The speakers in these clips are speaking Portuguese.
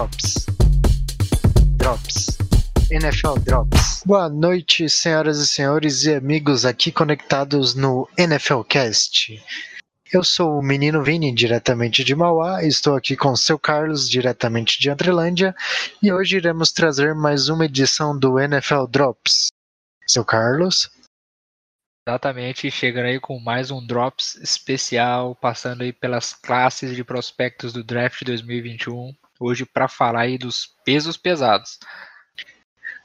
Drops. Drops. NFL Drops. Boa noite, senhoras e senhores e amigos aqui conectados no NFL Cast. Eu sou o menino Vini, diretamente de Mauá, estou aqui com o seu Carlos, diretamente de Andrelândia, e hoje iremos trazer mais uma edição do NFL Drops. Seu Carlos? Exatamente, chegando aí com mais um Drops especial, passando aí pelas classes de prospectos do Draft 2021, hoje para falar aí dos pesos pesados.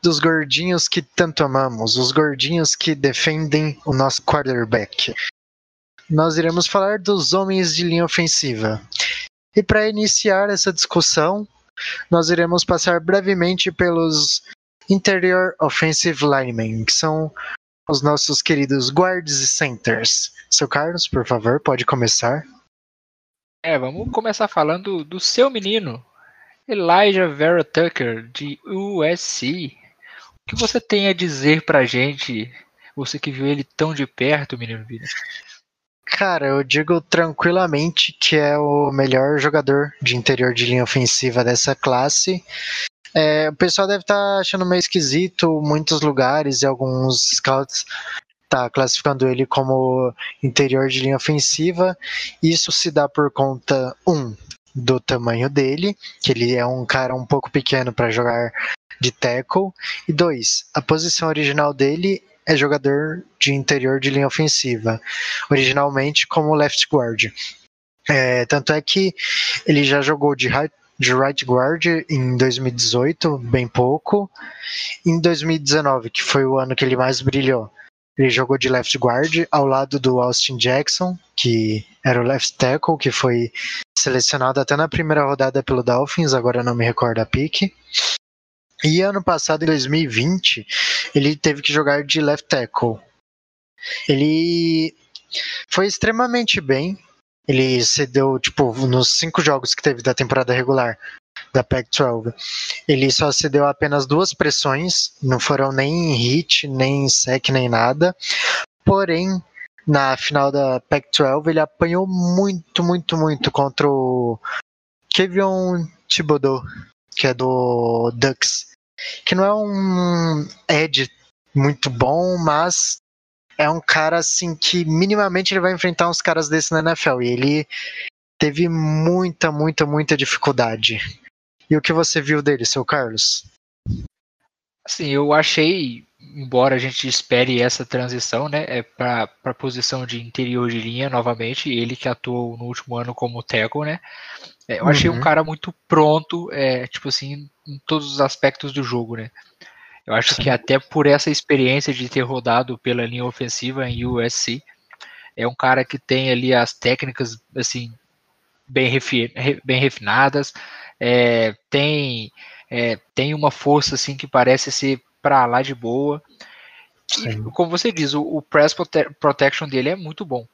Dos gordinhos que tanto amamos, os gordinhos que defendem o nosso quarterback. Nós iremos falar dos homens de linha ofensiva. E para iniciar essa discussão, nós iremos passar brevemente pelos Interior Offensive Linemen, que são os nossos queridos guards e centers. Seu Carlos, por favor, pode começar. É, vamos começar falando do seu menino, Elijah Vera Tucker, de USC. O que você tem a dizer pra gente, você que viu ele tão de perto, menino Vini? Cara, eu digo tranquilamente que é o melhor jogador de interior de linha ofensiva dessa classe. É, o pessoal deve estar tá achando meio esquisito muitos lugares e alguns scouts tá classificando ele como interior de linha ofensiva. Isso se dá por conta um do tamanho dele, que ele é um cara um pouco pequeno para jogar de tackle, e dois, a posição original dele é jogador de interior de linha ofensiva, originalmente como left guard. É, tanto é que ele já jogou de right, de right guard em 2018, bem pouco. Em 2019, que foi o ano que ele mais brilhou, ele jogou de left guard ao lado do Austin Jackson, que era o left tackle, que foi selecionado até na primeira rodada pelo Dolphins, agora não me recordo a pique. E ano passado, em 2020, ele teve que jogar de left tackle. Ele foi extremamente bem. Ele cedeu, tipo, nos cinco jogos que teve da temporada regular da Pac-12, ele só cedeu apenas duas pressões, não foram nem hit, nem sec, nem nada. Porém, na final da Pac-12, ele apanhou muito, muito, muito contra o Kevin Thibodeau, que é do Ducks, que não é um edge muito bom, mas é um cara assim que minimamente ele vai enfrentar uns caras desses na NFL e ele teve muita, muita, muita dificuldade. E o que você viu dele, seu Carlos? Assim, eu achei, embora a gente espere essa transição, né, é para a posição de interior de linha novamente, ele que atuou no último ano como tackle, né, é, eu achei um uhum. cara muito pronto, é, tipo assim, em todos os aspectos do jogo, né. Eu acho Sim. que até por essa experiência de ter rodado pela linha ofensiva em USC, é um cara que tem ali as técnicas, assim, bem, refi bem refinadas, é, tem, é, tem uma força assim que parece ser para lá de boa. E, como você diz, o, o press prote protection dele é muito bom.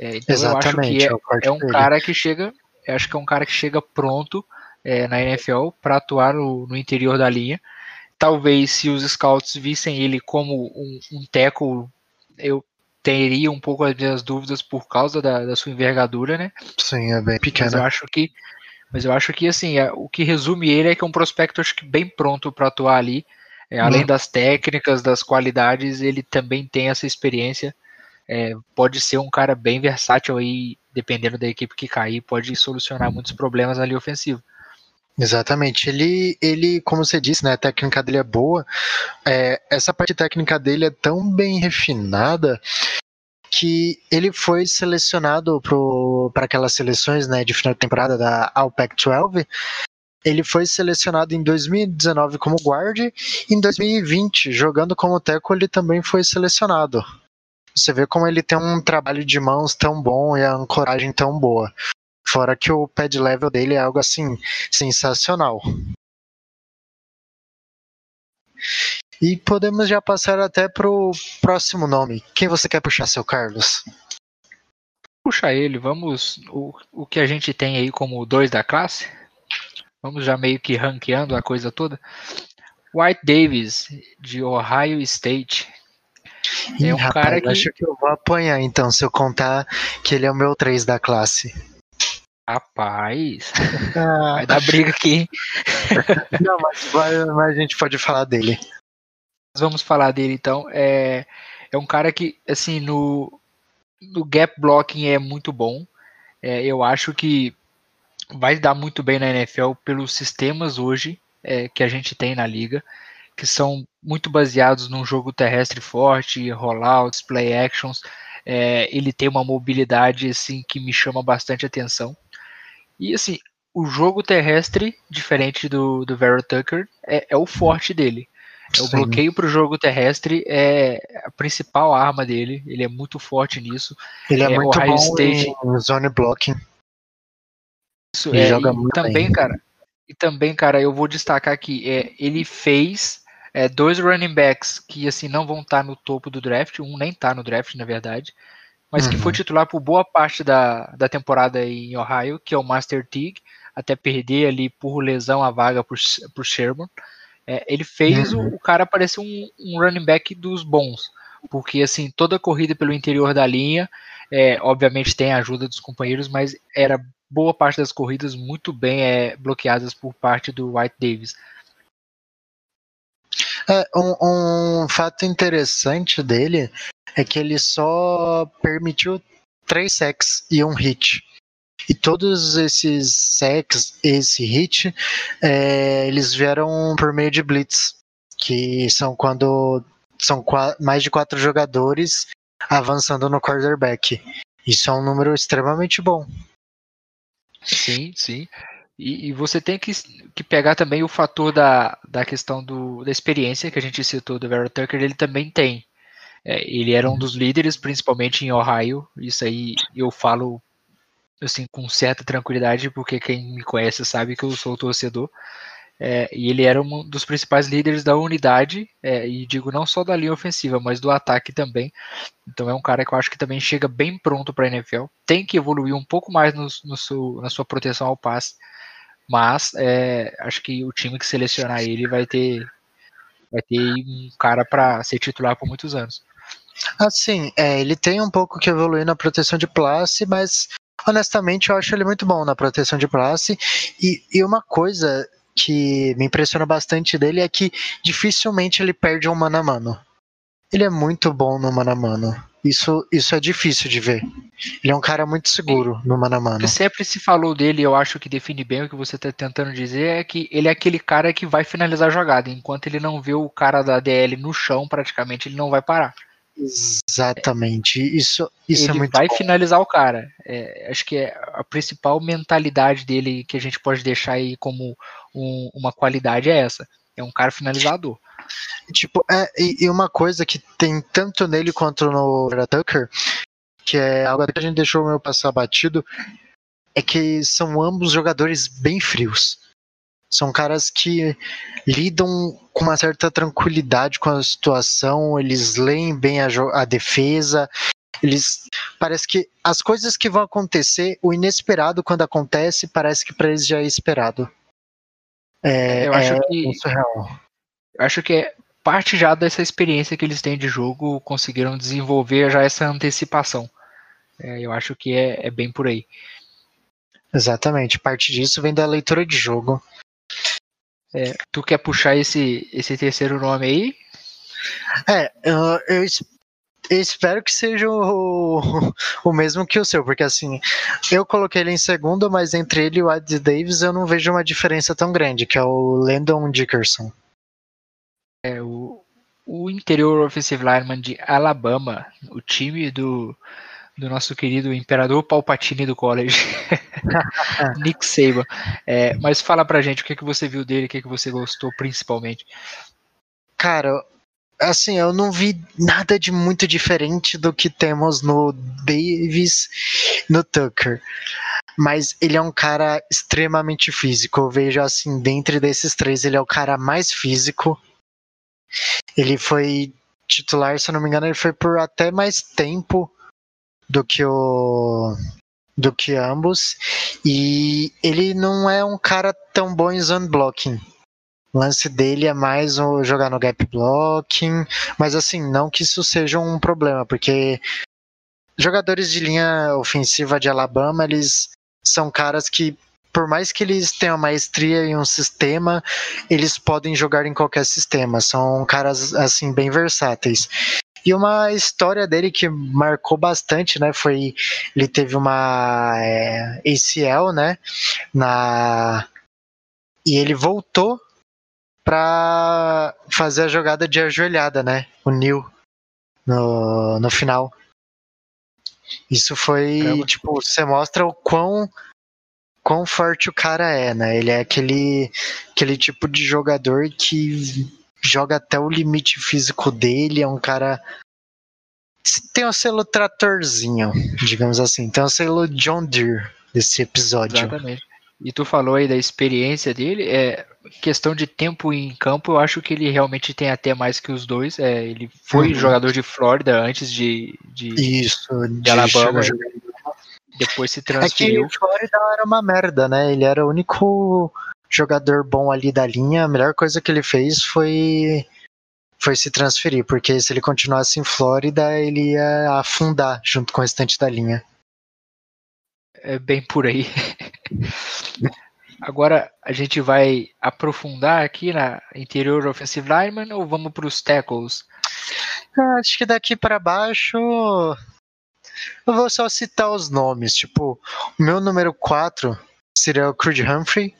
É, então Exatamente, eu acho que é, é um dele. cara que chega, acho que é um cara que chega pronto é, na NFL para atuar no, no, interior da linha. Talvez se os scouts vissem ele como um, um tackle, eu teria um pouco as minhas dúvidas por causa da, da sua envergadura, né? Sim, é bem pequeno. Mas eu acho que mas eu acho que assim, é, o que resume ele é que é um prospecto acho que bem pronto para atuar ali. É, além uhum. das técnicas, das qualidades, ele também tem essa experiência. É, pode ser um cara bem versátil aí, dependendo da equipe que cair, pode solucionar muitos problemas ali ofensivo. Exatamente. Ele, ele, como você disse, né, a técnica dele é boa. É, essa parte técnica dele é tão bem refinada que ele foi selecionado para aquelas seleções né, de final de temporada da ALPAC 12. Ele foi selecionado em 2019 como guard e em 2020, jogando como teco, ele também foi selecionado. Você vê como ele tem um trabalho de mãos tão bom e a ancoragem tão boa. Fora que o pad level dele é algo assim sensacional. E podemos já passar até pro próximo nome. Quem você quer puxar, seu Carlos? Puxa ele, vamos. O, o que a gente tem aí como dois da classe? Vamos já meio que ranqueando a coisa toda. White Davis, de Ohio State. Ih, é um rapaz, cara que. Acho que eu vou apanhar então, se eu contar que ele é o meu 3 da classe. Rapaz, ah. vai dar briga aqui. Não, mas, vai, mas, a gente pode falar dele. Vamos falar dele então. É, é um cara que, assim, no, no gap blocking é muito bom. É, eu acho que vai dar muito bem na NFL pelos sistemas hoje é, que a gente tem na liga, que são muito baseados num jogo terrestre forte, rollouts, play actions. É, ele tem uma mobilidade assim que me chama bastante atenção. E assim, o jogo terrestre, diferente do, do Vera Tucker, é, é o forte dele. É o bloqueio para o jogo terrestre é a principal arma dele. Ele é muito forte nisso. Ele é, é muito bom State... em zone blocking. Isso ele é, joga muito também, bem. cara. E também, cara, eu vou destacar aqui, é, ele fez é, dois running backs que assim não vão estar tá no topo do draft, um nem está no draft, na verdade, mas uhum. que foi uhum. titular por boa parte da, da temporada em Ohio, que é o Master Teague, até perder ali por lesão a vaga para o Sherman. É, ele fez uhum. o, o, cara parecer um, um, running back dos bons, porque assim toda a corrida pelo interior da linha, é, obviamente tem a ajuda dos companheiros, mas era boa parte das corridas muito bem é, bloqueadas por parte do White Davis. É, um, um fato interessante dele é que ele só permitiu três sacks e um hit. E todos esses sacks, esse hit, é, eles vieram por meio de blitz, que são quando são mais de quatro jogadores avançando no quarterback. Isso é um número extremamente bom. Sim, sim. E, e, você tem que, que pegar também o fator da, da questão do, da experiência que a gente citou do Vera Tucker, ele também tem. É, ele era um dos líderes, principalmente em Ohio. Isso aí eu falo assim com certa tranquilidade, porque quem me conhece sabe que eu sou torcedor. É, e ele era um dos principais líderes da unidade, é, e digo não só da linha ofensiva, mas do ataque também. Então é um cara que eu acho que também chega bem pronto para a NFL. Tem que evoluir um pouco mais no, no seu, na sua proteção ao passe, mas é, acho que o time que selecionar ele vai ter, vai ter um cara para ser titular por muitos anos. Assim, é, ele tem um pouco que evoluir na proteção de classe, mas honestamente eu acho ele muito bom na proteção de classe. E, e uma coisa que me impressiona bastante dele é que dificilmente ele perde um mano a mano. Ele é muito bom no mano a mano. Isso, isso é difícil de ver. Ele é um cara muito seguro no mano a mano. Sempre se falou dele, eu acho que define bem o que você está tentando dizer, é que ele é aquele cara que vai finalizar a jogada. Enquanto ele não vê o cara da DL no chão, praticamente, ele não vai parar. Exatamente. Isso, isso é ele é muito vai bom. finalizar o cara. É, acho que é a principal mentalidade dele que a gente pode deixar aí como um, uma qualidade é essa. É um cara finalizador. Tipo, é, e, e, uma coisa que tem tanto nele quanto no Tucker, que é algo que a gente deixou o meu passar batido, é que são ambos jogadores bem frios. São caras que lidam com uma certa tranquilidade com a situação, eles leem bem a, a defesa, eles parece que as coisas que vão acontecer, o inesperado quando acontece, parece que para eles já é esperado. É, eu acho é, que Eu acho que é parte já dessa experiência que eles têm de jogo, conseguiram desenvolver já essa antecipação. É, eu acho que é, é bem por aí. Exatamente, parte disso vem da leitura de jogo. É, tu quer puxar esse, esse terceiro nome aí? É, eu, eu, eu espero que seja o, o, mesmo que o seu, porque assim, eu coloquei ele em segundo, mas entre ele e o Ed Davis eu não vejo uma diferença tão grande, que é o Landon Dickerson. É, o, o interior offensive lineman de Alabama, o time do, do nosso querido imperador Palpatine do college, Nick Saban. É, mas fala pra gente o que, que você viu dele, o que, que você gostou principalmente. Cara, assim, eu não vi nada de muito diferente do que temos no Davis, no Tucker. Mas ele é um cara extremamente físico. Eu vejo assim, dentre desses três, ele é o cara mais físico. Ele foi titular, se eu não me engano, ele foi por até mais tempo do que o do que ambos e ele não é um cara tão bom em zone blocking. O lance dele é mais jogar no gap blocking, mas assim, não que isso seja um problema, porque jogadores de linha ofensiva de Alabama, eles são caras que, por mais que eles tenham maestria em um sistema, eles podem jogar em qualquer sistema. São caras, assim, bem versáteis. E uma história dele que marcou bastante, né? Foi. Ele teve uma é, ACL, né? Na. E ele voltou para fazer a jogada de ajoelhada, né? O Neil no, no final. Isso foi, Caramba. tipo, você mostra o quão quão forte o cara é, né? Ele é aquele aquele tipo de jogador que joga até o limite físico dele, é um cara tem o selo tratorzinho, digamos assim, tem o selo John Deere desse episódio. Exatamente. E tu falou aí da experiência dele, é questão de tempo em campo, eu acho que ele realmente tem até mais que os dois. É, ele foi uhum. jogador de Flórida antes de, de, Isso, de, de Alabama. Depois se transferiu. É que Flórida era uma merda, né? Ele era o único jogador bom ali da linha. A melhor coisa que ele fez foi foi se transferir, porque se ele continuasse em Flórida, ele ia afundar junto com o restante da linha. É bem por aí. Agora a gente vai aprofundar aqui na interior offensive lineman ou vamos para os tackles? Acho que daqui para baixo eu vou só citar os nomes. Tipo, o meu número 4 seria o Creed Humphrey.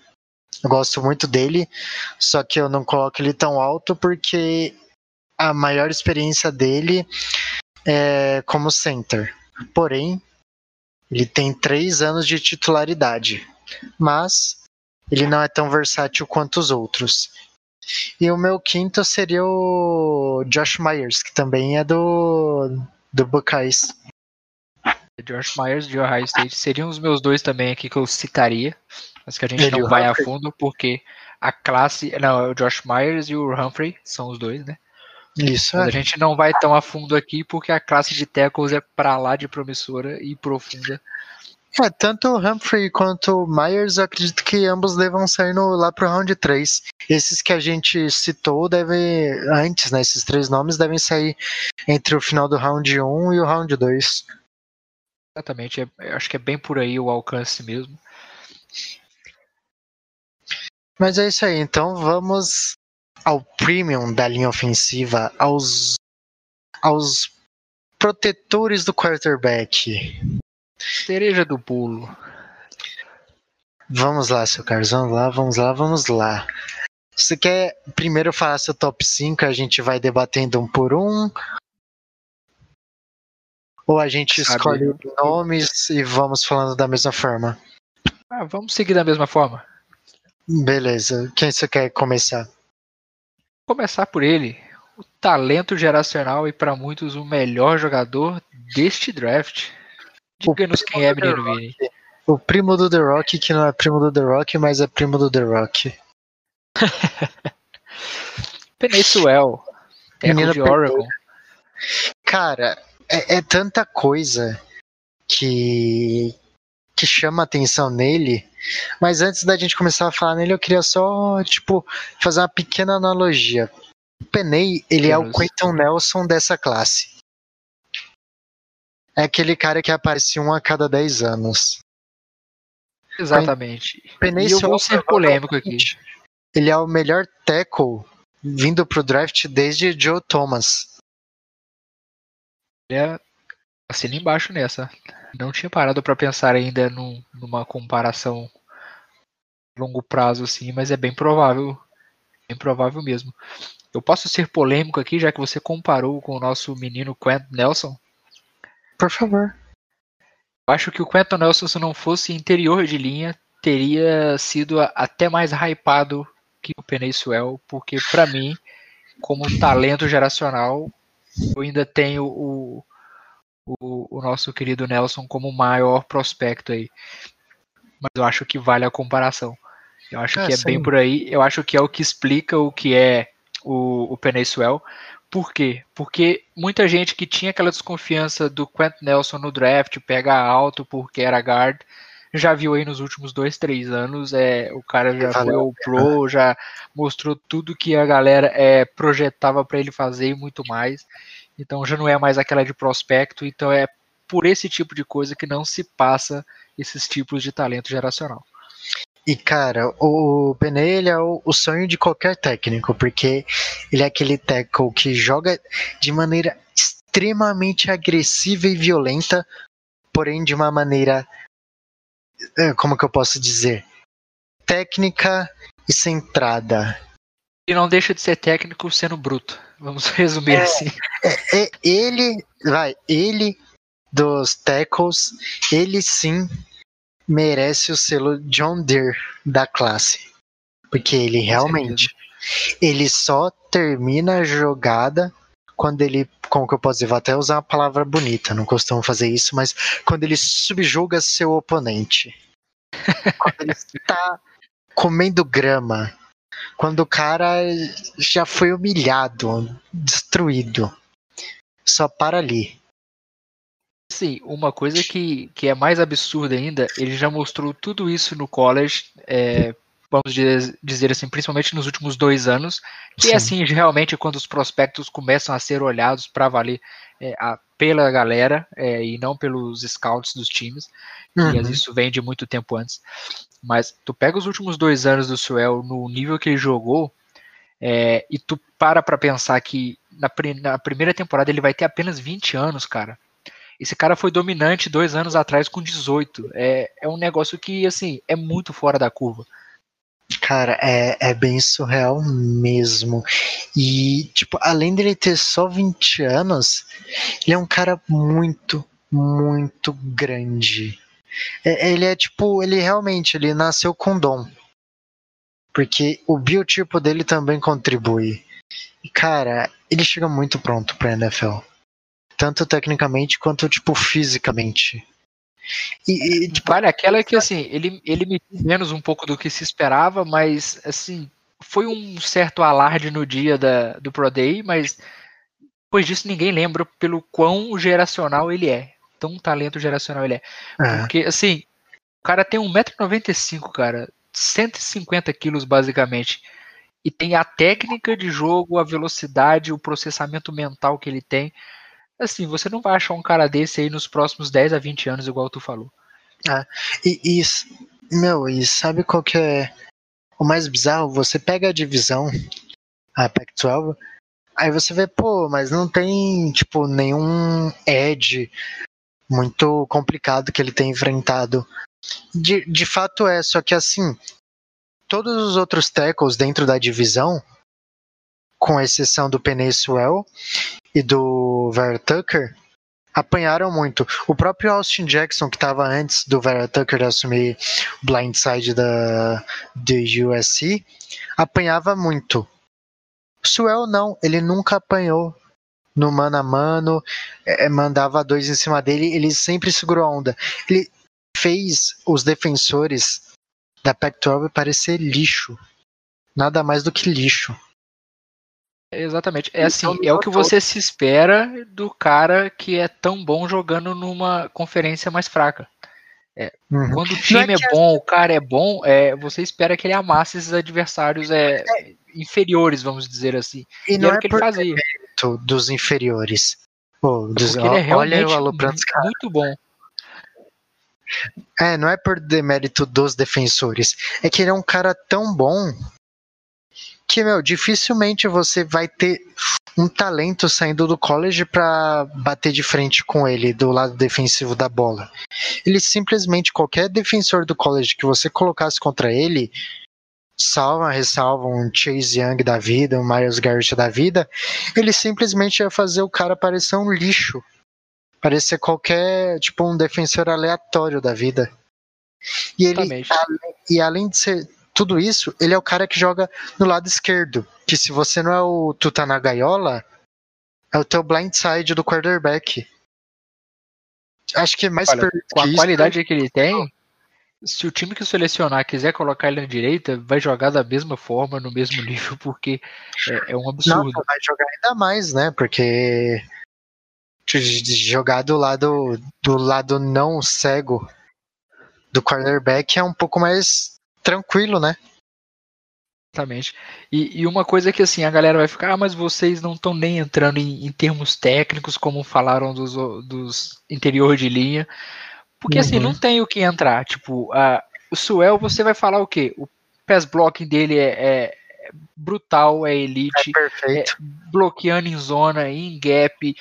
Eu gosto muito dele, só que eu não coloco ele tão alto porque a maior experiência dele é como center. Porém, ele tem três anos de titularidade, mas ele não é tão versátil quanto os outros. E o meu quinto seria o Josh Myers, que também é do, do Buckeyes. Josh Myers de Ohio State seriam os meus dois também aqui que eu citaria, mas que a gente não vai a fundo porque a classe. Não, é o Josh Myers e o Humphrey são os dois, né? Isso. Mas é. a gente não vai tão a fundo aqui porque a classe de tackles é pra lá de promissora e profunda. É, tanto o Humphrey quanto o Myers, eu acredito que ambos devam sair no, lá pro round 3. Esses que a gente citou devem, antes, né, esses três nomes devem sair entre o final do round 1 e o round 2. Exatamente, é, acho que é bem por aí o alcance mesmo. Mas é isso aí, então vamos ao premium da linha ofensiva, aos, aos protetores do quarterback. Cereja do bolo. Vamos lá, seu Carlos, vamos lá, vamos lá, vamos lá. Você quer primeiro falar seu top 5, a gente vai debatendo um por um? Ou a gente Sabe. escolhe nomes e vamos falando da mesma forma? Ah, vamos seguir da mesma forma. Beleza. Quem você quer começar? Começar por ele, o talento geracional e para muitos o melhor jogador deste draft. Diga-nos quem é, menino Vini. O primo do The Rock, que não é primo do The Rock, mas é primo do The Rock. Penezuel, Teco de Oregon. Cara, é, é, tanta coisa que que chama atenção nele mas antes da gente começar a falar nele, eu queria só, tipo, fazer uma pequena analogia. O Penei, ele é o Quentin Nelson dessa classe. É aquele cara que aparece um a cada 10 anos. Exatamente. Penei e eu vou ser polêmico aqui. Ele é o melhor tackle vindo pro draft desde Joe Thomas. É, assina embaixo nessa. Não tinha parado para pensar ainda num, numa comparação longo prazo assim, mas é bem provável, bem provável mesmo. Eu posso ser polêmico aqui, já que você comparou com o nosso menino Quentin Nelson? Por favor. Eu acho que o Quentin Nelson, se não fosse interior de linha, teria sido até mais hypado que o Penei Suel, porque para mim, como talento geracional, eu ainda tenho o, o, o nosso querido Nelson como maior prospecto aí. Mas eu acho que vale a comparação. Eu acho é, que é sim. bem por aí. Eu acho que é o que explica o que é o, o Penezuel. Por quê? Porque muita gente que tinha aquela desconfiança do Quentin Nelson no draft, pegar alto porque era guard, já viu aí nos últimos dois, três anos, é, o cara já foi o pro, já mostrou tudo que a galera é, projetava para ele fazer e muito mais. Então já não é mais aquela de prospecto, então é por esse tipo de coisa que não se passa esses tipos de talento geracional. E, cara, o Penei ele é o, o, sonho de qualquer técnico, porque ele é aquele tackle que joga de maneira extremamente agressiva e violenta, porém de uma maneira. Eh, como que eu posso dizer? Técnica e centrada. E não deixa de ser técnico sendo bruto. Vamos resumir é, assim. É, é, ele, vai, ele dos tackles, ele sim merece o selo John Deere da classe. Porque ele realmente ele só termina a jogada quando ele, como que eu posso dizer, vou até usar uma palavra bonita, não costumo fazer isso, mas quando ele subjuga seu oponente. quando ele está comendo grama. Quando o cara já foi humilhado, destruído. Só para ali. Sim, uma coisa que, que é mais absurda ainda, ele já mostrou tudo isso no college, é, vamos dizer assim, principalmente nos últimos dois anos, que é assim realmente quando os prospectos começam a ser olhados para valer é, a, pela galera é, e não pelos scouts dos times, uhum. e isso vem de muito tempo antes. Mas tu pega os últimos dois anos do Suel no nível que ele jogou, é, e tu para para pensar que na, na primeira temporada ele vai ter apenas 20 anos, cara. Esse cara foi dominante dois anos atrás com 18. É, é um negócio que, assim, é muito fora da curva. Cara, é, é bem surreal mesmo. E, tipo, além dele ter só 20 anos, ele é um cara muito, muito grande. É, ele é tipo, ele realmente, ele nasceu com dom. Porque o biotipo dele também contribui. E, cara, ele chega muito pronto pra NFL tanto tecnicamente quanto tipo fisicamente. E, e tipo, vale aquela que assim, ele, ele me menos um pouco do que se esperava, mas assim, foi um certo alarde no dia da, do Pro Day, mas depois disso ninguém lembra pelo quão geracional ele é. Tão talento geracional ele é. é. Porque, assim, o cara tem 1,95m, cara, 150 quilos basicamente. E tem a técnica de jogo, a velocidade, o processamento mental que ele tem assim, você não vai achar um cara desse aí nos próximos 10 a 20 anos, igual tu falou. Ah, e, e meu, e sabe qual que é o mais bizarro? Você pega a divisão, a Pac-12, aí você vê, pô, mas não tem, tipo, nenhum edge muito complicado que ele tem enfrentado. De, de fato é, só que assim, todos os outros tackles dentro da divisão, com exceção do Penesuel e do Vera Tucker apanharam muito. O próprio Austin Jackson, que estava antes do Vera Tucker assumir blindside da do USC, apanhava muito. Suel não, ele nunca apanhou no mano a mano, é, mandava dois em cima dele, ele sempre segurou a onda. Ele fez os defensores da Pac-12 parecer lixo. Nada mais do que lixo. Exatamente. É assim, então, é o que você se espera do cara que é tão bom jogando numa conferência mais fraca. É, uhum. Quando o time é, é, bom, o cara é bom, é, você espera que ele amasse esses adversários é, é. inferiores, vamos dizer assim. E, e não é o que ele fazia. dos inferiores. Pô, dos, ele é realmente olha o muito bom. É, não é por demérito dos defensores. É que ele é um cara tão bom que, meu, dificilmente você vai ter um talento saindo do college para bater de frente com ele do lado defensivo da bola. Ele simplesmente, qualquer defensor do college que você colocasse contra ele, salva, ressalva um Chase Young da vida, um Miles Garrett da vida, ele simplesmente ia fazer o cara parecer um lixo. Parecer qualquer, tipo, um defensor aleatório da vida. E ele, e além de ser tudo isso, ele é o cara que joga no lado esquerdo. Que se você não é o Tuta na gaiola, é o teu blindside do quarterback. Acho que é mais Olha, com a qualidade que ele tem, se o time que selecionar quiser colocar ele na direita, vai jogar da mesma forma, no mesmo nível, porque é, é um absurdo. Não, vai jogar ainda mais, né? Porque jogar do lado do lado não cego do quarterback é um pouco mais tranquilo, né? Exatamente. E, e, uma coisa que assim, a galera vai ficar, ah, mas vocês não estão nem entrando em, em, termos técnicos, como falaram dos, dos interior de linha, Porque assim, não tem o que entrar. Tipo, a, o Suel, você vai falar o quê? O pass blocking dele é, é brutal, é elite, É bloqueando em zona, em gap.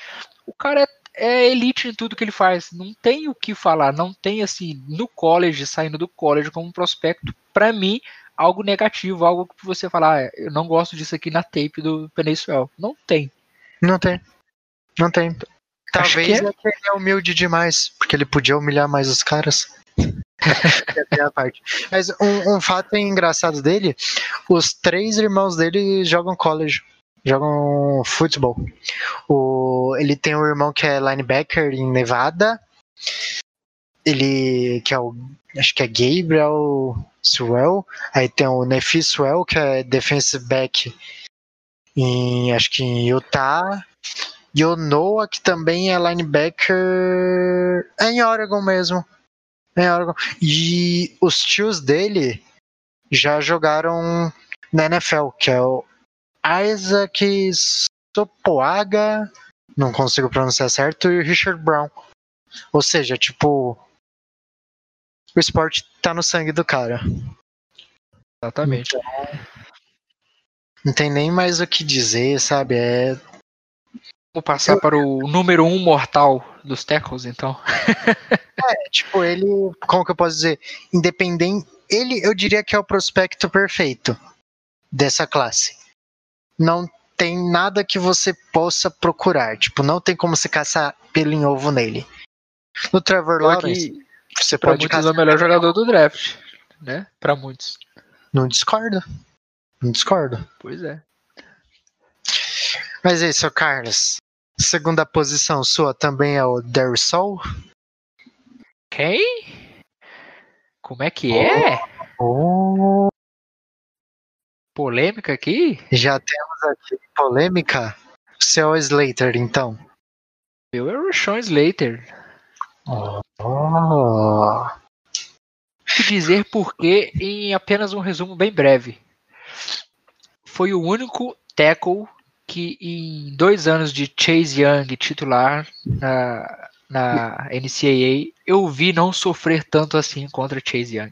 O cara é, é elite em tudo que ele faz. Não tem o que falar. Não tem assim, no college, saindo do college como prospecto, para mim, algo negativo, algo que você falar, ah, eu não gosto disso aqui na tape do Peninsuel. Não tem. Não tem. Não tem. Talvez que é- ele é humilde demais, porque ele podia humilhar mais os caras. É. Mas um, um fato engraçado dele: os três irmãos dele jogam college, jogam futebol. O, ele tem um irmão que é linebacker em Nevada. Ele que é o acho que é Gabriel Swell. Aí tem o Nefi Swell, que é defensive back em acho que em Utah. E o Noah, que também é linebacker é em Oregon mesmo. Em Oregon. E os tios dele já jogaram na NFL, que é o Isaac Sopoaga, não consigo pronunciar certo, e o Richard Brown. Ou seja, tipo, o esporte tá no sangue do cara. Exatamente. Não tem nem mais o que dizer, sabe? É Vou passar para o número um mortal dos tackles, então. É, tipo, ele, como que eu posso dizer? Independente, ele eu diria que é o prospecto perfeito dessa classe. Não tem nada que você possa procurar, tipo, não tem como você caçar pelo em ovo nele. No Trevor Lawrence, você para pode muitos é o melhor jogador do draft, né? Para muitos. Não discordo. Não discordo. Pois é. Mas aí, seu Carlos, segunda posição sua também é o Derisol? Quem? Como é que é? Oh, Polêmica aqui? já temos aqui polêmica. Seu Slater, então. Meu é o Rashawn Slater. Oh. Que dizer porque em apenas um resumo bem breve. Foi o único tackle que em dois anos de Chase Young titular na, na NCAA eu vi não sofrer tanto assim contra Chase Young.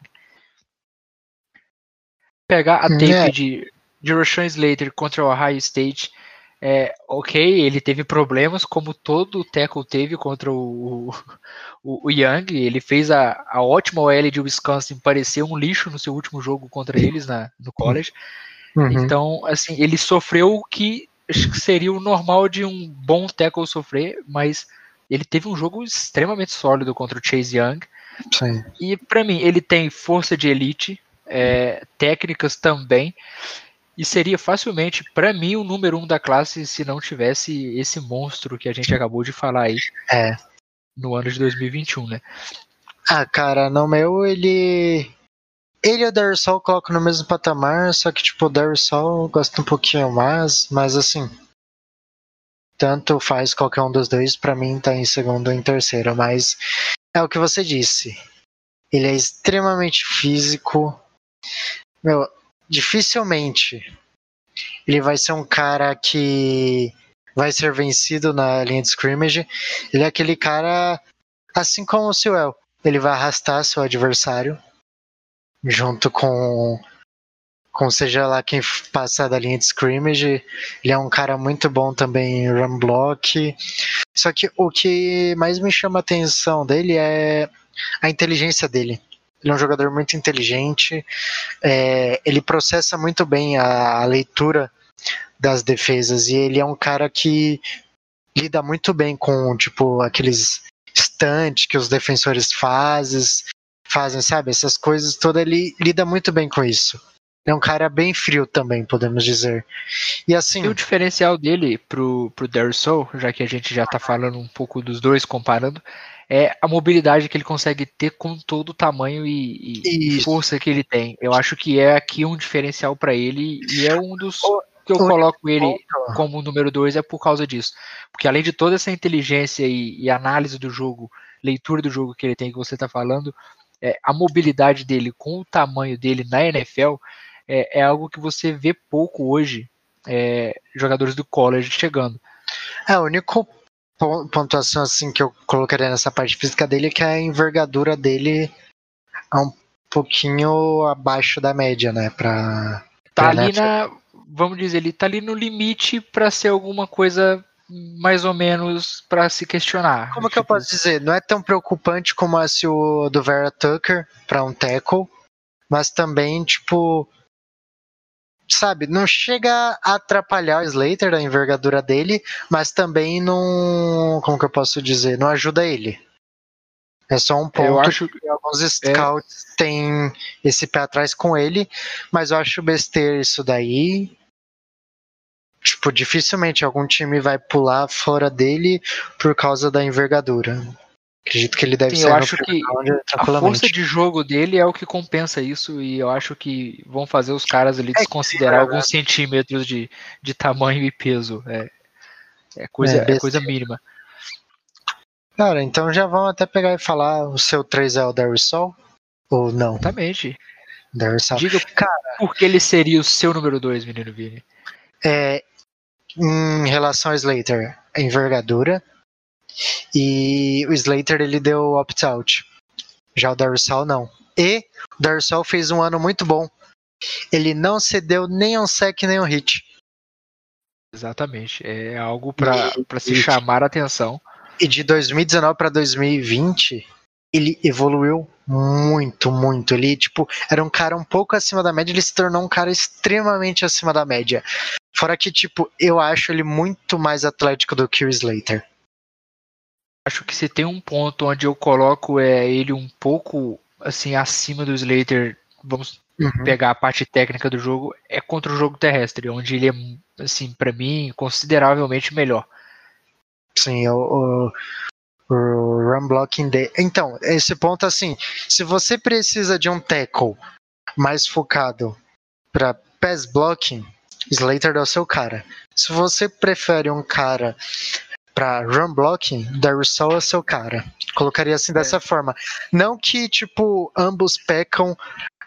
Pegar a tape É. de, de Rashawn Slater contra o Ohio State é, ok, ele teve problemas, como todo tackle teve contra o, o, o Young. Ele fez a, a ótima OL de Wisconsin parecer um lixo no seu último jogo contra eles na, no college. Uhum. Então, assim, ele sofreu o que seria o normal de um bom tackle sofrer, mas ele teve um jogo extremamente sólido contra o Chase Young. Sim. E para mim, ele tem força de elite, é, técnicas também, e seria facilmente, para mim, o número um da classe se não tivesse esse monstro que a gente acabou de falar aí É. no ano de 2021, né? Ah, cara, no meu ele. Ele e o Darisol eu coloco no mesmo patamar, só que tipo, o Darisol eu gosto um pouquinho mais, mas assim. Tanto faz qualquer um dos dois, pra mim tá em segundo ou em terceiro, mas é o que você disse. Ele é extremamente físico. Meu, dificilmente ele vai ser um cara que vai ser vencido na linha de scrimmage. Ele é aquele cara, assim como o Sewell, ele vai arrastar seu adversário junto com com seja lá quem passar da linha de scrimmage. Ele é um cara muito bom também em run block. Só que o que mais me chama a atenção dele é a inteligência dele. Ele é um jogador muito inteligente. é, ele processa muito bem a, a leitura das defesas e ele é um cara que lida muito bem com tipo aqueles stunt que os defensores fazem, fazem, sabe? Essas coisas todas, ele lida muito bem com isso. É um cara bem frio também, podemos dizer. E assim, E o diferencial dele pro, pro Soul, já que a gente já tá falando um pouco dos dois comparando, é a mobilidade que ele consegue ter com todo o tamanho e, e força que ele tem. Eu acho que é aqui um diferencial para ele e é um dos O- que eu o coloco ele como número dois é por causa disso. Porque além de toda essa inteligência e, e análise do jogo, leitura do jogo que ele tem que você está falando, é, a mobilidade dele com o tamanho dele na NFL é, é algo que você vê pouco hoje é, jogadores do college chegando. É, o único pontuação assim que eu colocaria nessa parte física dele é que a envergadura dele é um pouquinho abaixo da média, né? Pra, tá ali na. Vamos dizer, ele tá ali no limite para ser alguma coisa mais ou menos para se questionar. Como tipo... que eu posso dizer? Não é tão preocupante como a se o do Vera Tucker para um tackle, mas também, tipo, sabe, não chega a atrapalhar o Slater, a envergadura dele, mas também não. Como que eu posso dizer? Não ajuda ele. É só um ponto eu acho que alguns scouts é... têm esse pé atrás com ele, mas eu acho besteira isso daí. Tipo, dificilmente algum time vai pular fora dele por causa da envergadura. Acredito que ele deve Sim, ser. Eu acho que a força de jogo dele é o que compensa isso e eu acho que vão fazer os caras ali é desconsiderar é, alguns centímetros de, de tamanho e peso. É, é coisa, é, é coisa mínima. Cara, então já vão até pegar e falar o seu 3 é o Darius Sol? Ou não? Exatamente. Darius Sol. Diga cara, por que ele seria o seu número 2, menino Vini. É, em relação ao Slater, a envergadura, e o Slater ele deu opt-out. Já o Darusal não. E o Darusal fez um ano muito bom. Ele não cedeu nem um sec nem um hit. Exatamente. É algo para se chamar a atenção. E de 2019 para 2020, ele evoluiu muito, muito. Ele, tipo, era um cara um pouco acima da média, ele se tornou um cara extremamente acima da média. Fora que, tipo, eu acho ele muito mais atlético do que o Slater acho que se tem um ponto onde eu coloco é ele um pouco assim acima do Slater, vamos uhum. pegar a parte técnica do jogo, é contra o jogo terrestre, onde ele é assim para mim consideravelmente melhor. Sim, o, o, o run blocking de... Então, esse ponto assim, se você precisa de um tackle mais focado para pass blocking, Slater é o seu cara. Se você prefere um cara para run blocking, Darusol é seu cara. Colocaria assim dessa é. forma. Não que, tipo, ambos pecam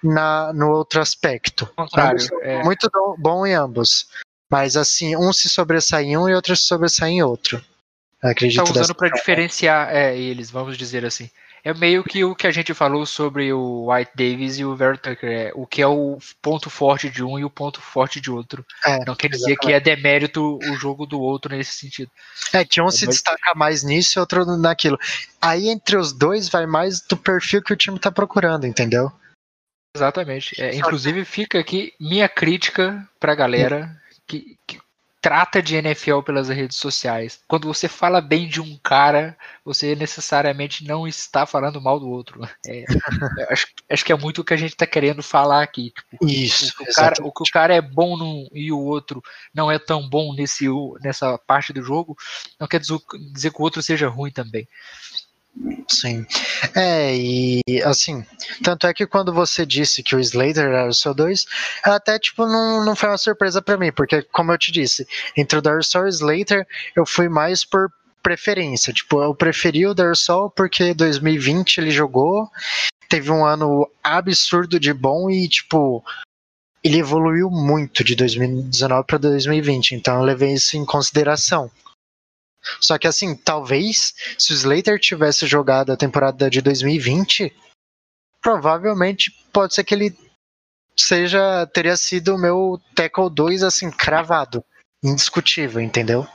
na, no outro aspecto. Contrário, é. Muito bom em ambos. Mas assim, um se sobressai em um e outro se sobressai em outro. Acredito tá usando para diferenciar é, eles, vamos dizer assim é meio que o que a gente falou sobre o White Davis e o Vera Tucker, é, o que é o ponto forte de um e o ponto forte de outro. É, Não quer dizer exatamente. que é demérito o jogo do outro nesse sentido. É que um é, se destaca mais nisso e outro naquilo. Aí entre os dois vai mais do perfil que o time está procurando, entendeu? Exatamente. É, inclusive fica aqui minha crítica pra galera que, que trata de NFL pelas redes sociais. Quando você fala bem de um cara, você necessariamente não está falando mal do outro. É, acho, acho, que é muito o que a gente está querendo falar aqui. Tipo, Isso. O, o, cara, o, que o cara é bom num, e o outro não é tão bom nesse, nessa parte do jogo, não quer dizer, dizer que o outro seja ruim também. Sim. É, e assim, tanto é que quando você disse que o Slater era o seu 2, até tipo não, não foi uma surpresa para mim, porque como eu te disse, entre o Darsol e o Slater, eu fui mais por preferência. Tipo, eu preferi o Darsol porque 2020 ele jogou, teve um ano absurdo de bom e tipo, ele evoluiu muito de 2019 para 2020, então eu levei isso em consideração. Só que assim, talvez se o Slater tivesse jogado a temporada de 2020, provavelmente pode ser que ele seja teria sido o meu tackle 2 assim cravado, indiscutível, entendeu?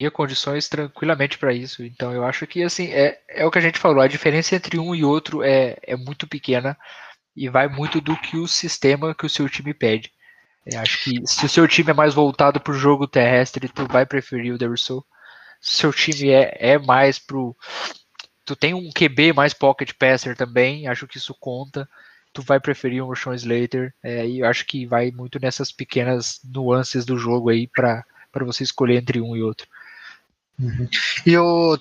Tinha condições tranquilamente para isso. Então eu acho que assim é, é o que a gente falou. A diferença entre um e outro é, é muito pequena e vai muito do que o sistema que o seu time pede. Eu acho que se o seu time é mais voltado para o jogo terrestre, tu vai preferir o Derrisson seu time é, é mais pro. Tu tem um QB mais pocket passer também, acho que isso conta. Tu vai preferir um Sean Slater, é, e eu acho que vai muito nessas pequenas nuances do jogo aí para você escolher entre um e outro. Uhum. E o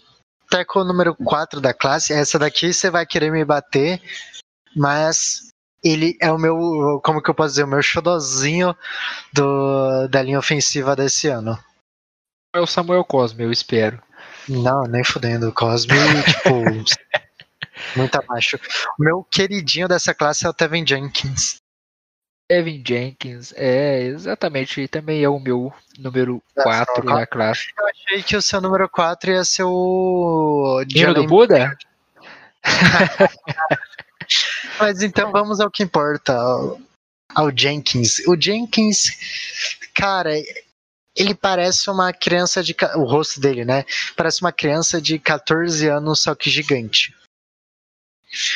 Teco número 4 da classe, essa daqui você vai querer me bater, mas ele é o meu, como que eu posso dizer, o meu xodozinho do, da linha ofensiva desse ano é o Samuel Cosme, eu espero. Não, nem fudendo. Cosme, tipo, muito abaixo. O meu queridinho dessa classe é o Tevin Jenkins. Evan Jenkins, é, exatamente, também é o meu número 4 da classe. Eu achei que o seu número 4 ia ser o. Dino do Buda? Mas então vamos ao que importa, ao, ao Jenkins. O Jenkins, cara, ele parece uma criança de. O rosto dele, né? Parece uma criança de 14 anos, só que gigante.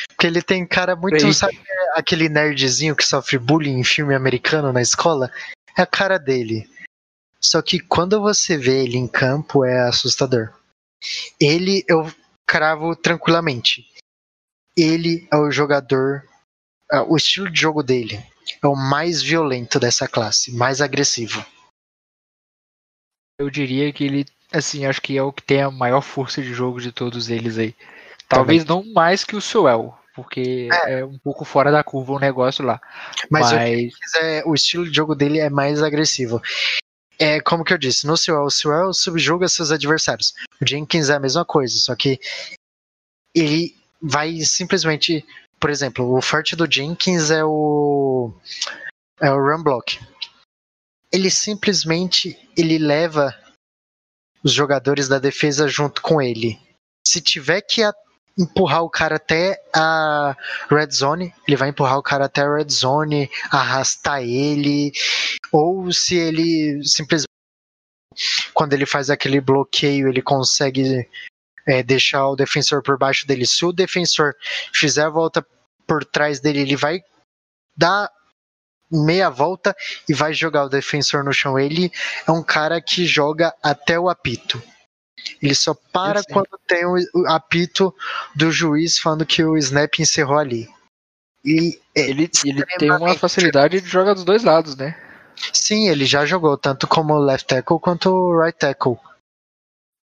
Porque ele tem cara muito. Sabe aquele nerdzinho que sofre bullying em filme americano na escola? É a cara dele. Só que quando você vê ele em campo é assustador. Ele eu cravo tranquilamente. Ele é o jogador. É, o estilo de jogo dele é o mais violento dessa classe, mais agressivo. Eu diria que ele, assim, acho que é o que tem a maior força de jogo de todos eles aí. Talvez Também. não mais que o Suel, porque é. é. um pouco fora da curva o negócio lá. Mas, Mas... É, o estilo de jogo dele é mais agressivo. É como que eu disse, no Suel, o Suel subjuga seus adversários. O Jenkins é a mesma coisa, só que ele vai simplesmente, por exemplo, o forte do Jenkins é o é o run block ele simplesmente ele leva os jogadores da defesa junto com ele. Se tiver que empurrar o cara até a red zone, ele vai empurrar o cara até a red zone, arrastar ele, ou se ele simplesmente quando ele faz aquele bloqueio, ele consegue é, deixar o defensor por baixo dele. Se o defensor fizer a volta por trás dele, ele vai dar meia volta e vai jogar o defensor no chão. Ele é um cara que joga até o apito. Ele só para quando tem o apito do juiz falando que o snap encerrou ali. E é ele, ele tem uma facilidade de jogar dos dois lados, né? Sim, ele já jogou tanto como left tackle quanto right tackle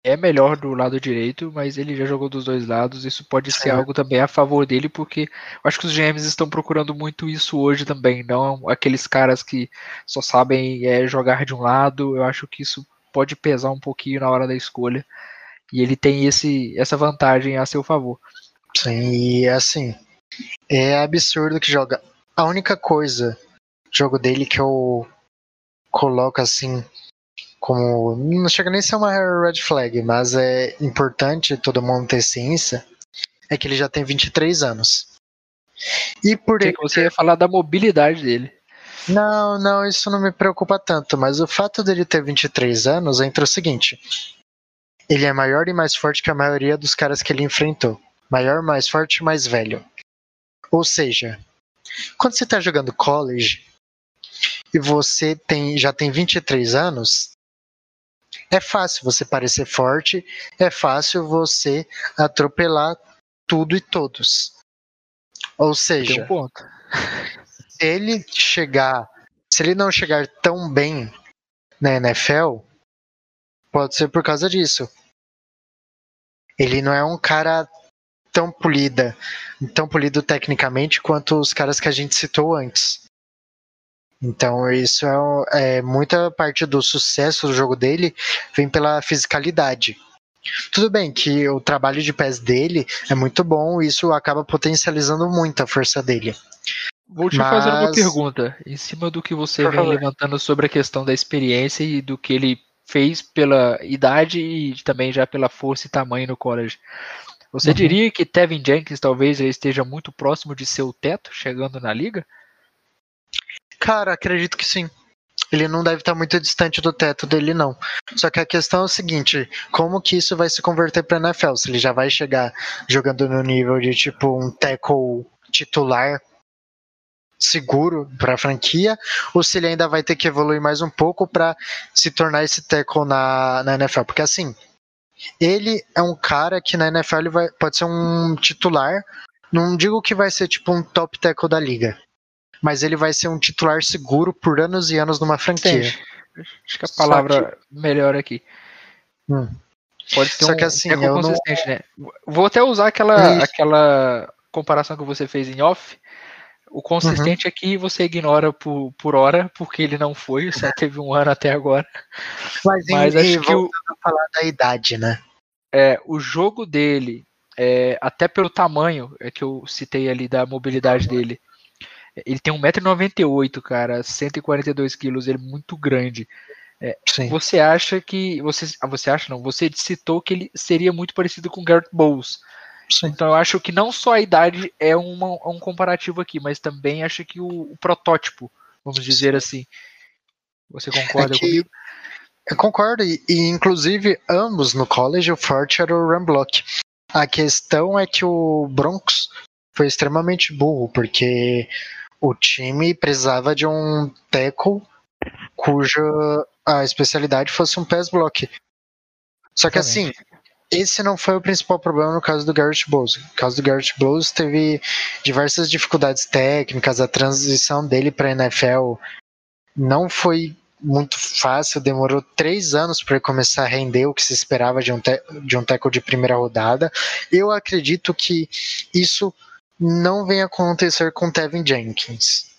é melhor do lado direito, mas ele já jogou dos dois lados. Isso pode ser algo também a favor dele, porque eu acho que os GMs estão procurando muito isso hoje também. Não aqueles caras que só sabem é, jogar de um lado. Eu acho que isso pode pesar um pouquinho na hora da escolha. E ele tem esse, essa vantagem a seu favor. Sim, e assim, é absurdo que joga. A única coisa, jogo dele que eu coloco assim como não chega nem a ser uma red flag, mas é importante todo mundo ter ciência, é que ele já tem 23 anos. E por que você ia falar da mobilidade dele. Não, não, isso não me preocupa tanto, mas o fato dele ter 23 anos entra o seguinte: ele é maior e mais forte que a maioria dos caras que ele enfrentou. Maior, mais forte e mais velho. Ou seja, quando você está jogando college e você tem, já tem 23 anos, é fácil você parecer forte, é fácil você atropelar tudo e todos. Ou seja, um se ele chegar, se ele não chegar tão bem na NFL, pode ser por causa disso. Ele não é um cara tão polida, tão polido tecnicamente quanto os caras que a gente citou antes. Então isso é, é, muita parte do sucesso do jogo dele vem pela fisicalidade. Tudo bem que o trabalho de pés dele é muito bom e isso acaba potencializando muito a força dele. Vou te Mas... fazer uma pergunta, em cima do que você Por vem favor. levantando sobre a questão da experiência e do que ele fez pela idade e também já pela força e tamanho no college. Você uhum. diria que Tevin Jenkins talvez esteja muito próximo de seu teto chegando na liga? Cara, acredito que sim. Ele não deve estar muito distante do teto dele, não. Só que a questão é o seguinte: como que isso vai se converter para NFL? Se ele já vai chegar jogando no nível de tipo um tackle titular seguro para a franquia, ou se ele ainda vai ter que evoluir mais um pouco para se tornar esse tackle na, na NFL? Porque assim, ele é um cara que na NFL vai, pode ser um titular. Não digo que vai ser tipo um top tackle da liga, mas ele vai ser um titular seguro por anos e anos numa franquia. Entendi. Acho que a palavra que... melhor aqui. Hum. Pode ser Só um que assim, eu consistente, não... né? Vou até usar aquela, aquela comparação que você fez em off. O consistente uhum. aqui você ignora por, por hora, porque ele não foi, só teve um ano até agora. Mas, Mas acho que o, falar da idade, né? É, o jogo dele, é, até pelo tamanho, é que eu citei ali da mobilidade dele, Ele tem 1,98m, cara, 142 quilos, ele é muito grande. É, você acha que. Você, ah, você acha não? Você citou que ele seria muito parecido com Garrett Bowles. Sim. Então eu acho que não só a idade é uma, um comparativo aqui, mas também acho que o, o protótipo, vamos dizer Sim. assim. Você concorda é que, comigo? Eu concordo, e, e, inclusive ambos no college o forte era o run block. A questão é que o Broncos foi extremamente burro, porque o time precisava de um tackle cuja a especialidade fosse um pass block. Só que assim, esse não foi o principal problema no caso do Garrett Bowles. No caso do Garrett Bowles teve diversas dificuldades técnicas, a transição dele para NFL não foi muito fácil, demorou três anos para começar a render o que se esperava de um, de um tackle de primeira rodada. Eu acredito que isso não vem acontecer com Tevin Jenkins.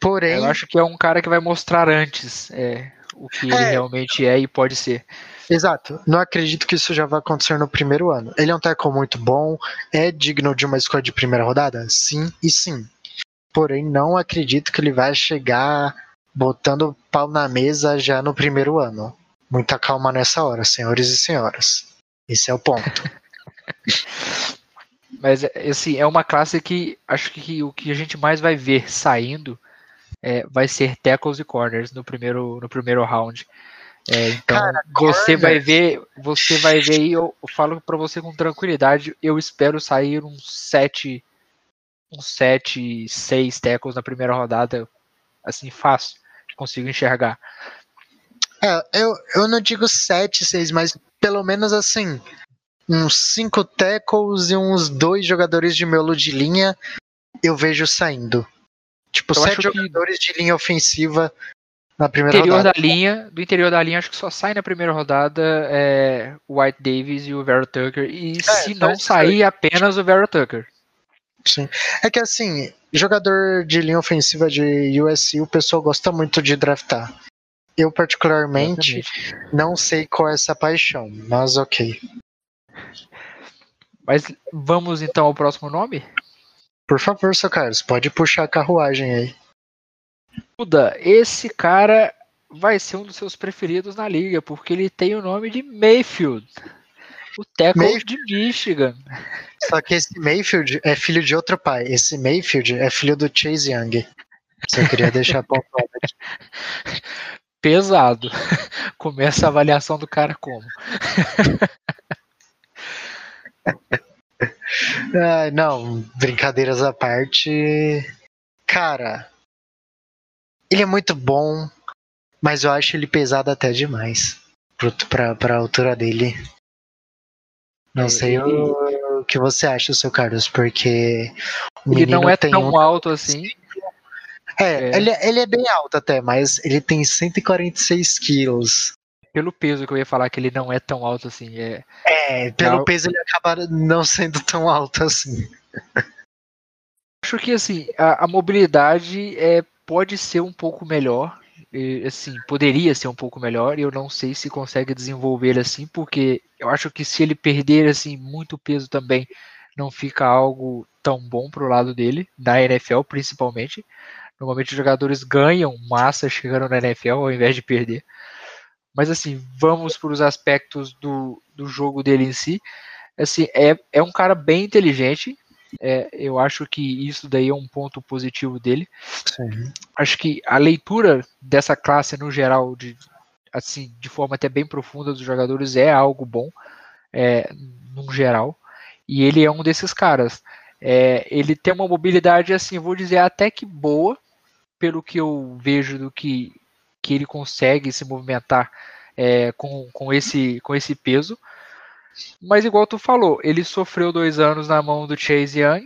Porém, eu acho que é um cara que vai mostrar antes é, o que é, ele realmente é e pode ser. Exato. Não acredito que isso já vai acontecer no primeiro ano. Ele é um tackle muito bom, é digno de uma escolha de primeira rodada? Sim e sim. Porém, não acredito que ele vai chegar botando pau na mesa já no primeiro ano. Muita calma nessa hora, senhores e senhoras. Esse é o ponto. Mas assim, é uma classe que acho que o que a gente mais vai ver saindo é, vai ser tackles e corners no primeiro, no primeiro round. É, então Cara, você corners. vai ver, você vai ver aí, eu, eu falo para você com tranquilidade, eu espero sair uns 7 uns 7, 6 tackles na primeira rodada, assim, fácil, consigo enxergar. É, eu, eu não digo 7, 6, mas pelo menos assim, uns 5 tackles e uns dois jogadores de miolo de linha eu vejo saindo. Tipo, eu sete jogadores de linha ofensiva na primeira interior rodada. Da linha, do interior da linha, acho que só sai na primeira rodada é, o White Davis e o Vera Tucker. E é, se não sair, apenas o Vera Tucker. Sim. É que assim, jogador de linha ofensiva de USC, o pessoal gosta muito de draftar. Eu, particularmente, Exatamente. não sei qual é essa paixão, mas ok. Mas vamos então ao próximo nome? Por favor, seu Carlos, pode puxar a carruagem aí. Duda, esse cara vai ser um dos seus preferidos na liga, porque ele tem o nome de Mayfield. O tackle Mayfield. de Michigan. Só que esse Mayfield é filho de outro pai. Esse Mayfield é filho do Chase Young. Só queria deixar pontuado aqui. Pesado. Começa a avaliação do cara como? Ah, não, brincadeiras à parte. Cara, ele é muito bom, mas eu acho ele pesado até demais pra, pra altura dele. Não é, sei ele... o, o, que você acha, seu Carlos, porque. ele não é tão um... alto assim. É, é. Ele, ele é bem alto até, mas ele tem 146 quilos pelo peso que eu ia falar que ele não é tão alto assim. É, é pelo é peso ele acaba não sendo tão alto assim. Acho que assim, a, a mobilidade é, pode ser um pouco melhor. E, assim, poderia ser um pouco melhor, e eu não sei se consegue desenvolver assim, porque eu acho que se ele perder assim muito peso também, não fica algo tão bom pro lado dele, na NFL principalmente. Normalmente os jogadores ganham massa chegando na NFL ao invés de perder. Mas assim, vamos para os aspectos do, do jogo dele em si. Assim, é, é um cara bem inteligente. É, eu acho que isso daí é um ponto positivo dele. Sim. Acho que a leitura dessa classe no geral, de, assim, de forma até bem profunda dos jogadores, é algo bom, é, no geral. E ele é um desses caras. É, ele tem uma mobilidade, assim, vou dizer, até que boa, pelo que eu vejo do que que ele consegue se movimentar é, com, com, esse, com esse peso. Mas igual tu falou, ele sofreu dois anos na mão do Chase Young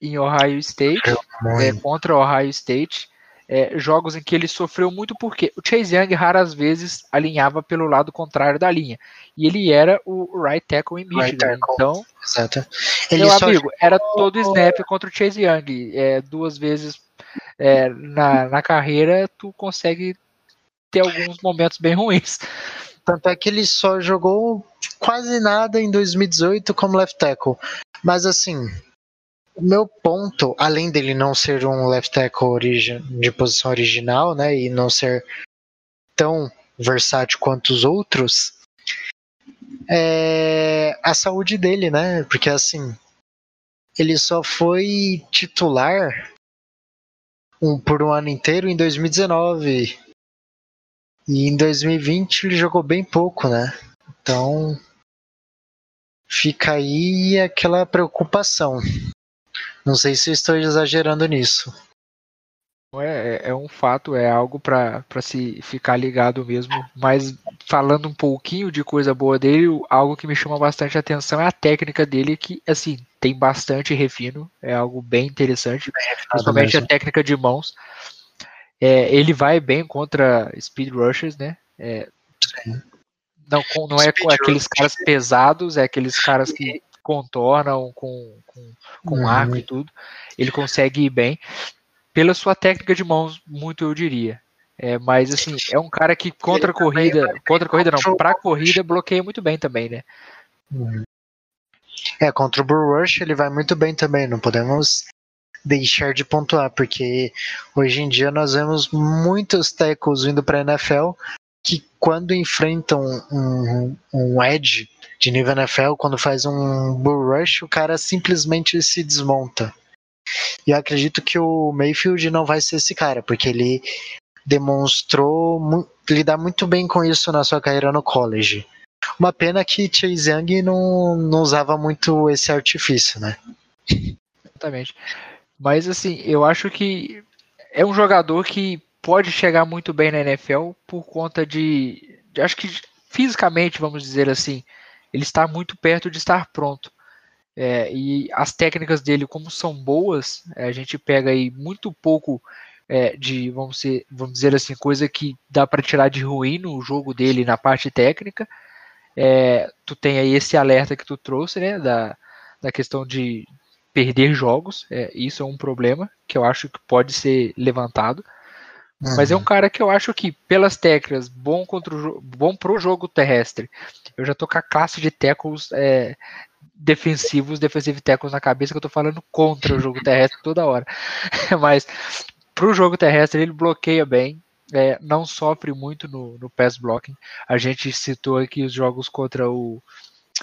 em Ohio State, é, contra Ohio State. É, jogos em que ele sofreu muito porque o Chase Young raras vezes alinhava pelo lado contrário da linha. E ele era o right tackle em Michigan. Right tackle. Então, Exato. Ele meu amigo, jogou... era todo snap contra o Chase Young. É, duas vezes é, na, na carreira, tu consegue ter alguns momentos bem ruins. Tanto é que ele só jogou quase nada em 2018 como left tackle. Mas assim, meu ponto, além dele não ser um left tackle de posição original, né, e não ser tão versátil quanto os outros, é a saúde dele, né? Porque assim, ele só foi titular um, por um ano inteiro em 2019. E em 2020 ele jogou bem pouco, né? Então fica aí aquela preocupação. Não sei se estou exagerando nisso. É, é, é um fato, é algo para se ficar ligado mesmo. Mas falando um pouquinho de coisa boa dele, algo que me chama bastante atenção é a técnica dele, que assim tem bastante refino, é algo bem interessante, principalmente mesmo. a técnica de mãos. É, ele vai bem contra speed rushers, né? É, não, não é com aqueles caras pesados, é aqueles caras que contornam com, com, com uhum. arco e tudo. Ele consegue ir bem pela sua técnica de mãos, muito eu diria. É, mas assim, é um cara que contra a corrida, contra a corrida não, pra corrida bloqueia muito bem também, né? É, contra o Bull Rush ele vai muito bem também, não podemos deixar de pontuar, porque hoje em dia nós vemos muitos tackles vindo para NFL que quando enfrentam um, um edge de nível NFL, quando faz um Bull Rush, o cara simplesmente se desmonta. E eu acredito que o Mayfield não vai ser esse cara, porque ele demonstrou lidar muito bem com isso na sua carreira no college. Uma pena que Chase Young não, não usava muito esse artifício, né? Exatamente. Mas assim, eu acho que é um jogador que pode chegar muito bem na NFL por conta de, de acho que fisicamente, vamos dizer assim, ele está muito perto de estar pronto. É, e as técnicas dele, como são boas, é, a gente pega aí muito pouco é, de, vamos, ser, vamos dizer assim, coisa que dá para tirar de ruim no jogo dele na parte técnica. É, tu tem aí esse alerta que tu trouxe, né, da, da questão de perder jogos, é, isso é um problema que eu acho que pode ser levantado. Uhum. Mas é um cara que eu acho que, pelas técnicas, bom, contra o, bom pro jogo terrestre. Eu já tô com a classe de tackles é, defensivos, defensive tackles na cabeça que eu tô falando contra o jogo terrestre toda hora. Mas pro jogo terrestre ele bloqueia bem, é, não sofre muito no, no pass blocking. A gente citou aqui os jogos contra o,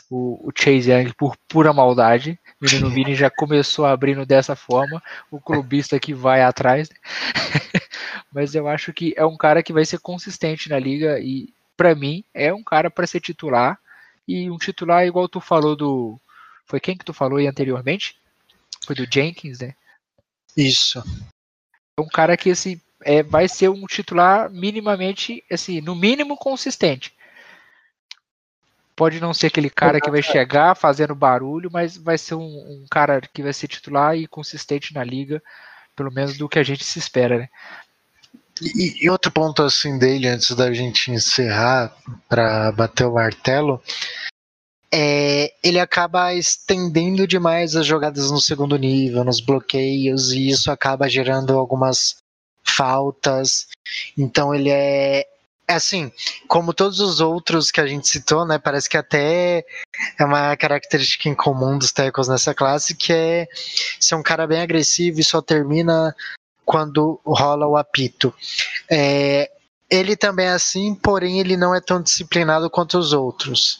o, o Chase Young por pura maldade. O menino Vini já começou abrindo dessa forma. O clubista que vai atrás. Mas eu acho que é um cara que vai ser consistente na liga e, para mim, é um cara para ser titular. E um titular igual tu falou do, foi quem que tu falou aí anteriormente? Foi do Jenkins, né? Isso. É um cara que assim, é, vai ser um titular minimamente, assim, no mínimo consistente. Pode não ser aquele cara que vai chegar fazendo barulho, mas vai ser um, um cara que vai ser titular e consistente na liga, pelo menos do que a gente se espera, né? E, e, outro ponto assim dele, antes da gente encerrar, para bater o martelo, é, ele acaba estendendo demais as jogadas no segundo nível, nos bloqueios, e isso acaba gerando algumas faltas. Então ele é, é assim, como todos os outros que a gente citou, né? Parece que até é uma característica em comum dos tackles nessa classe, que é ser um cara bem agressivo e só termina quando rola o apito. É, ele também é assim, porém ele não é tão disciplinado quanto os outros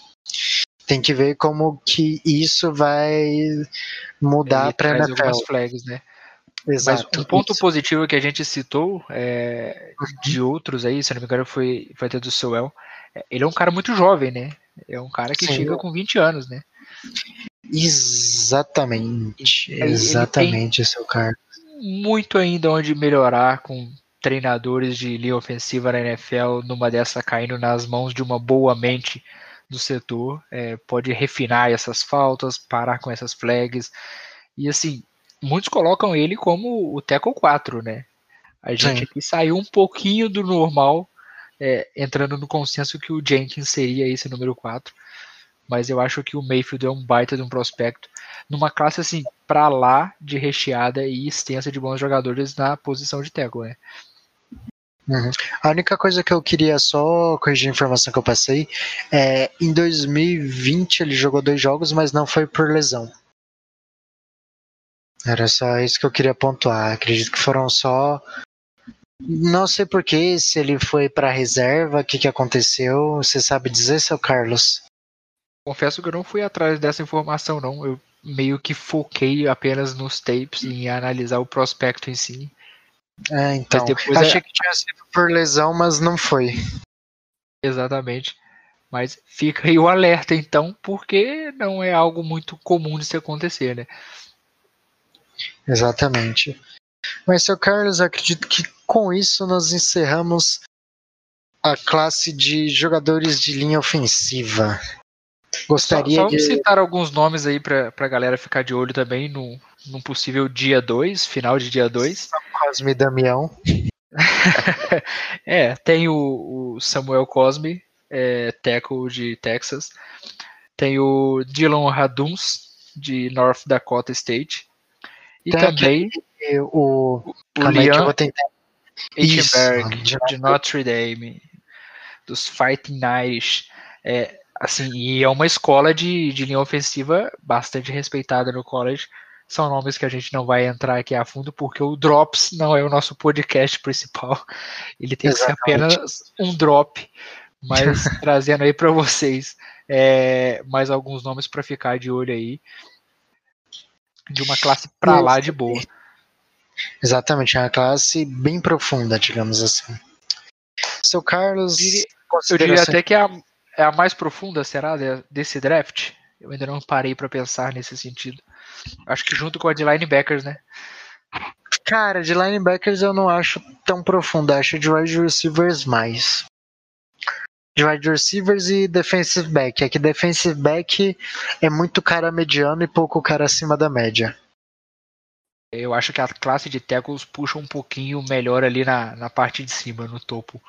tem que ver como que isso vai mudar para NFL. algumas flags, né? Exato. Mas um ponto isso. positivo que a gente citou é, de outros aí, se não me engano, foi, foi até do Sewell. É, ele é um cara muito jovem, né? É um cara que Sim. chega com 20 anos, né? Exatamente. Ele, exatamente, é o cara. Muito ainda onde melhorar com treinadores de linha ofensiva na NFL, numa dessa caindo nas mãos de uma boa mente do setor, é, pode refinar essas faltas, parar com essas flags. E assim, muitos colocam ele como o Teco 4, né? A gente Sim. aqui saiu um pouquinho do normal, é, entrando no consenso que o Jenkins seria esse número 4. Mas eu acho que o Mayfield é um baita de um prospecto. Numa classe assim, para lá de recheada e extensa de bons jogadores na posição de tackle, né? Uhum. A única coisa que eu queria só corrigir a informação que eu passei é em 2020 ele jogou dois jogos, mas não foi por lesão. Era só isso que eu queria pontuar. Acredito que foram só. Não sei porquê, se ele foi para reserva, o que, que aconteceu. Você sabe dizer, seu Carlos? Confesso que eu não fui atrás dessa informação, não. Eu meio que foquei apenas nos tapes e em analisar o prospecto em si. É, então. Achei é... que tinha sido por lesão, mas não foi. Exatamente. Mas fica aí o alerta, então, porque não é algo muito comum de se acontecer, né? Exatamente. Mas, seu Carlos, acredito que com isso nós encerramos a classe de jogadores de linha ofensiva. Gostaria só, só de citar alguns nomes aí para a galera ficar de olho também no, no possível dia 2, final de dia 2. Cosme Damião. é, tem o, o Samuel Cosme, é, tackle de Texas. Tem o Dylan Raduns, de North Dakota State. E tem também o, o Liam Hittenberg, de, de Notre Dame, dos Fighting Irish. É, assim, e é uma escola de, de linha ofensiva bastante respeitada no college. São nomes que a gente não vai entrar aqui a fundo, porque o Drops não é o nosso podcast principal. Ele tem Exatamente. que ser apenas um drop. Mas trazendo aí para vocês é, mais alguns nomes para ficar de olho aí. De uma classe para lá de boa. Exatamente, é uma classe bem profunda, digamos assim. Seu Carlos. Eu diria até que é a, é a mais profunda, será, desse draft? Eu ainda não parei para pensar nesse sentido. Acho que junto com a de linebackers, né? Cara, de linebackers eu não acho tão profunda, acho de wide receivers mais. De wide receivers e defensive back. É que defensive back é muito cara mediano e pouco cara acima da média. Eu acho que a classe de tackles puxa um pouquinho melhor ali na, na parte de cima, no topo.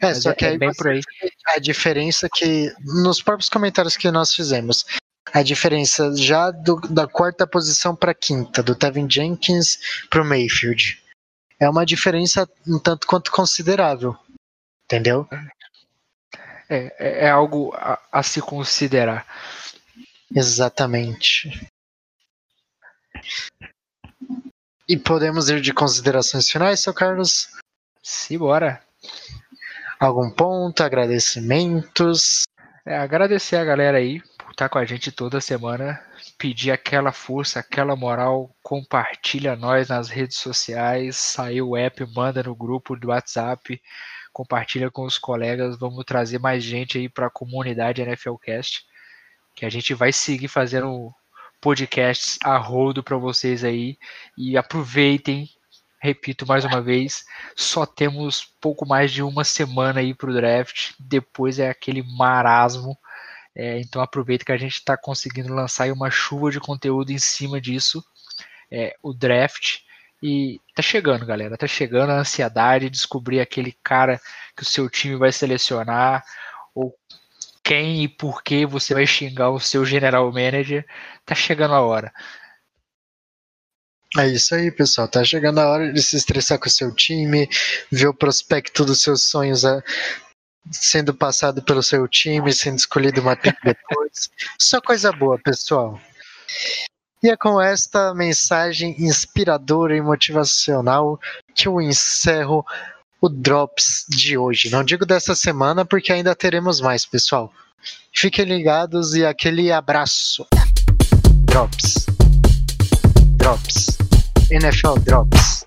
É, Mas só é, que é aí bem por aí. A diferença que, nos próprios comentários que nós fizemos, a diferença já do, da quarta posição para quinta, do Tevin Jenkins para o Mayfield, é uma diferença um tanto quanto considerável. Entendeu? É, é, é algo a, a se considerar. Exatamente. E podemos ir de considerações finais, seu Carlos? Simbora. Algum ponto, agradecimentos? É, agradecer a galera aí por estar com a gente toda semana, pedir aquela força, aquela moral, compartilha nós nas redes sociais, saiu o app, manda no grupo do WhatsApp, compartilha com os colegas, vamos trazer mais gente aí para a comunidade NFLcast, que a gente vai seguir fazendo podcasts a rodo para vocês aí e aproveitem repito mais uma vez, só temos pouco mais de uma semana aí para o draft, depois é aquele marasmo. É, então aproveita que a gente está conseguindo lançar uma chuva de conteúdo em cima disso, é, o draft. E tá chegando, galera. Tá chegando a ansiedade de descobrir aquele cara que o seu time vai selecionar, ou quem e por que você vai xingar o seu general manager. Tá chegando a hora. É isso aí, pessoal. Tá chegando a hora de se estressar com o seu time, ver o prospecto dos seus sonhos a, sendo passado pelo seu time, sendo escolhido uma pick depois. Só coisa boa, pessoal. E é com esta mensagem inspiradora e motivacional que eu encerro o Drops de hoje. Não digo dessa semana, porque ainda teremos mais, pessoal. Fiquem ligados e aquele abraço. Drops. Drops. NFL Drops.